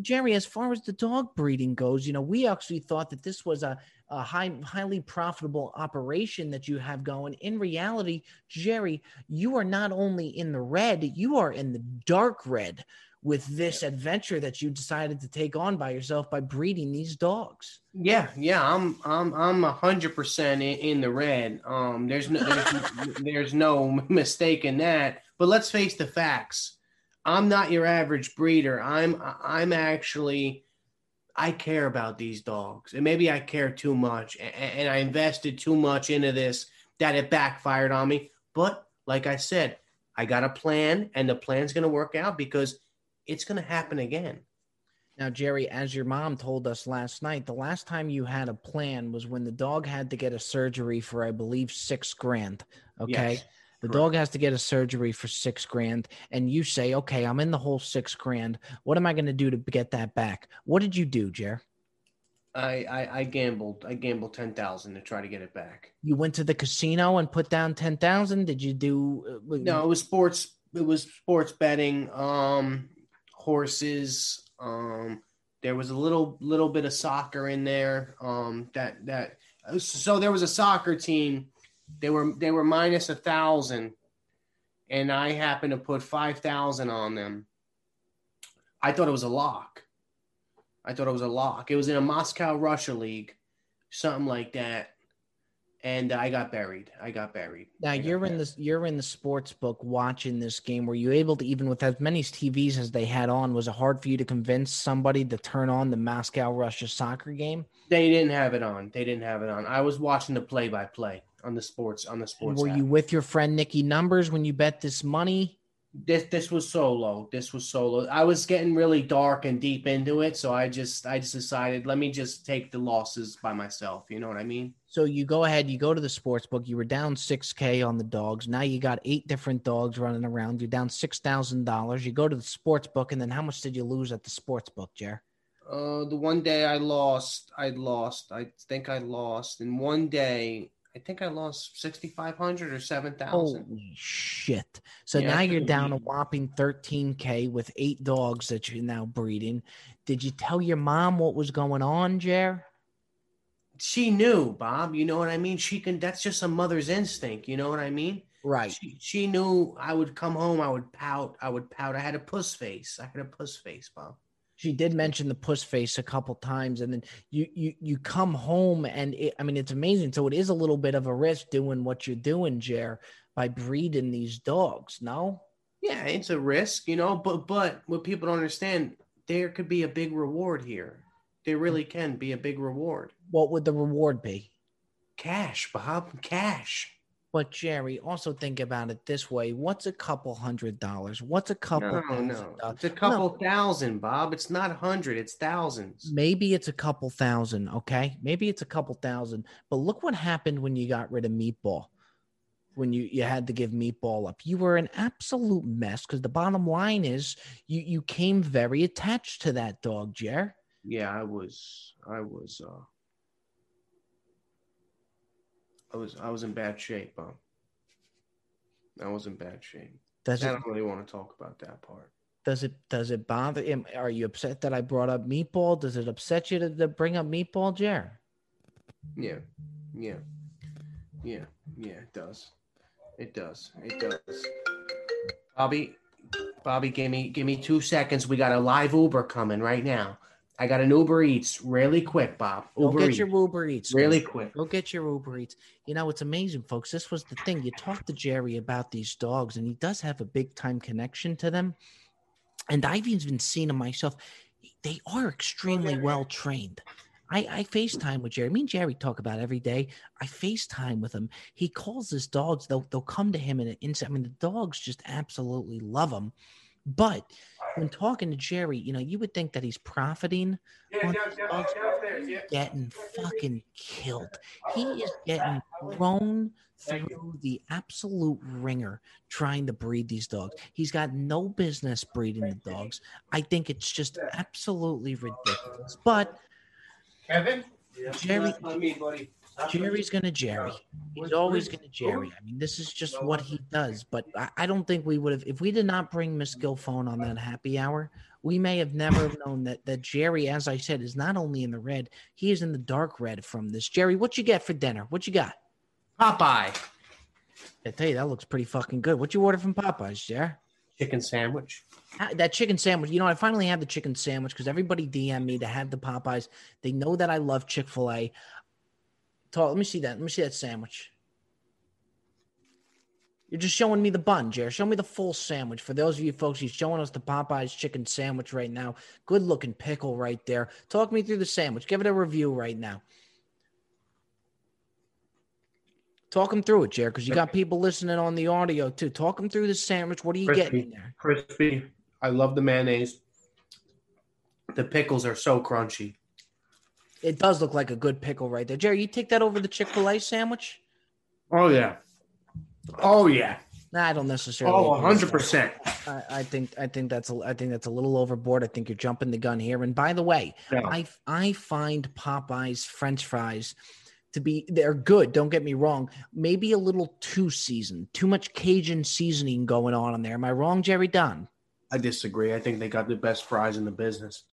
Jerry, as far as the dog breeding goes, you know, we actually thought that this was a, a high, highly profitable operation that you have going. In reality, Jerry, you are not only in the red, you are in the dark red with this adventure that you decided to take on by yourself by breeding these dogs. Yeah, yeah, I'm I'm I'm a hundred percent in the red. Um, there's no there's, there's no mistake in that. But let's face the facts. I'm not your average breeder. I'm I'm actually I care about these dogs, and maybe I care too much, and, and I invested too much into this that it backfired on me. But like I said, I got a plan, and the plan's going to work out because it's going to happen again. Now, Jerry, as your mom told us last night, the last time you had a plan was when the dog had to get a surgery for, I believe, six grand. Okay. Yes, the correct. dog has to get a surgery for six grand. And you say, okay, I'm in the whole six grand. What am I going to do to get that back? What did you do, Jer? I, I, I gambled. I gambled ten thousand to try to get it back. You went to the casino and put down ten thousand. Did you do? Uh, no, it was sports. It was sports betting. Um, horses. Um, there was a little little bit of soccer in there. Um, that that so there was a soccer team. They were they were minus a thousand, and I happened to put five thousand on them. I thought it was a lock. I thought it was a lock. It was in a Moscow Russia league, something like that and I got buried. I got buried. Now got you're buried. in this. You're in the sports book watching this game. Were you able to, even with as many TVs as they had on, was it hard for you to convince somebody to turn on the Moscow Russia soccer game? They didn't have it on. They didn't have it on. I was watching the play by play on the sports on the sports. Were app. you with your friend Nikki Numbers when you bet this money? this this was solo. This was solo. I was getting really dark and deep into it, so I just I just decided let me just take the losses by myself. You know what I mean? So you go ahead, you go to the sports book. You were down six k on the dogs. Now you got eight different dogs running around. You're down six thousand dollars. You go to the sports book, and then how much did you lose at the sports book, Jer? Uh, the one day I lost, I lost. I think I lost in one day. I think I lost sixty five hundred or seven thousand. Holy shit! So yeah, now you're down a whopping thirteen k with eight dogs that you're now breeding. Did you tell your mom what was going on, Jer? She knew, Bob. You know what I mean. She can. That's just a mother's instinct. You know what I mean. Right. She, she knew I would come home. I would pout. I would pout. I had a puss face. I had a puss face, Bob she did mention the puss face a couple times and then you you you come home and it, i mean it's amazing. So it is a little bit of a risk doing what you're doing jer by breeding these dogs no? Yeah it's a risk you know but but what people don't understand there could be a big reward here. There hmm. really can be a big reward. What would the reward be? Cash bob cash but Jerry, also think about it this way: What's a couple hundred dollars? What's a couple? No, no, it's a couple no. thousand, Bob. It's not a hundred; it's thousands. Maybe it's a couple thousand. Okay, maybe it's a couple thousand. But look what happened when you got rid of Meatball. When you you had to give Meatball up, you were an absolute mess. Because the bottom line is, you you came very attached to that dog, Jer. Yeah, I was. I was. uh I was I was in bad shape, Bob. I was in bad shape. Does I it, don't really want to talk about that part. Does it does it bother him? Are you upset that I brought up meatball? Does it upset you to, to bring up meatball, Jer? Yeah, yeah, yeah, yeah. It does. It does. It does. Bobby, Bobby, give me give me two seconds. We got a live Uber coming right now. I got an Uber Eats really quick, Bob. Uber Go get Eats. your Uber Eats. Really quick. Go get your Uber Eats. You know, it's amazing, folks. This was the thing. You talk to Jerry about these dogs, and he does have a big time connection to them. And I've even seen them myself. They are extremely well trained. I, I FaceTime with Jerry. Me and Jerry talk about every day. I FaceTime with him. He calls his dogs. They'll they'll come to him in an instant. I mean, the dogs just absolutely love him. But when talking to Jerry, you know, you would think that he's profiting. Yeah, yeah, yeah, getting fucking killed. He is getting thrown through the absolute ringer trying to breed these dogs. He's got no business breeding the dogs. I think it's just absolutely ridiculous. But Kevin, Jerry, me, buddy. Jerry's gonna Jerry. He's always gonna Jerry. I mean, this is just what he does. But I, I don't think we would have if we did not bring Miss Gilfone on that happy hour. We may have never known that that Jerry, as I said, is not only in the red, he is in the dark red from this. Jerry, what you get for dinner? What you got? Popeye I tell you, that looks pretty fucking good. What you order from Popeyes, Jerry? chicken sandwich. That chicken sandwich, you know, I finally had the chicken sandwich because everybody DM me to have the Popeyes. They know that I love Chick fil A. Let me see that. Let me see that sandwich. You're just showing me the bun, Jared. Show me the full sandwich. For those of you folks, he's showing us the Popeyes chicken sandwich right now. Good looking pickle right there. Talk me through the sandwich. Give it a review right now. Talk them through it, Jared, because you got people listening on the audio too. Talk them through the sandwich. What are you Crispy. getting there? Crispy. I love the mayonnaise. The pickles are so crunchy. It does look like a good pickle right there. Jerry, you take that over the Chick fil A sandwich? Oh yeah. Oh yeah. Nah, I don't necessarily. Oh, 100 percent. that. I, I think I think that's a I think that's a little overboard. I think you're jumping the gun here. And by the way, I I find Popeyes French fries to be they're good. Don't get me wrong. Maybe a little too seasoned, too much Cajun seasoning going on in there. Am I wrong, Jerry Dunn? I disagree. I think they got the best fries in the business.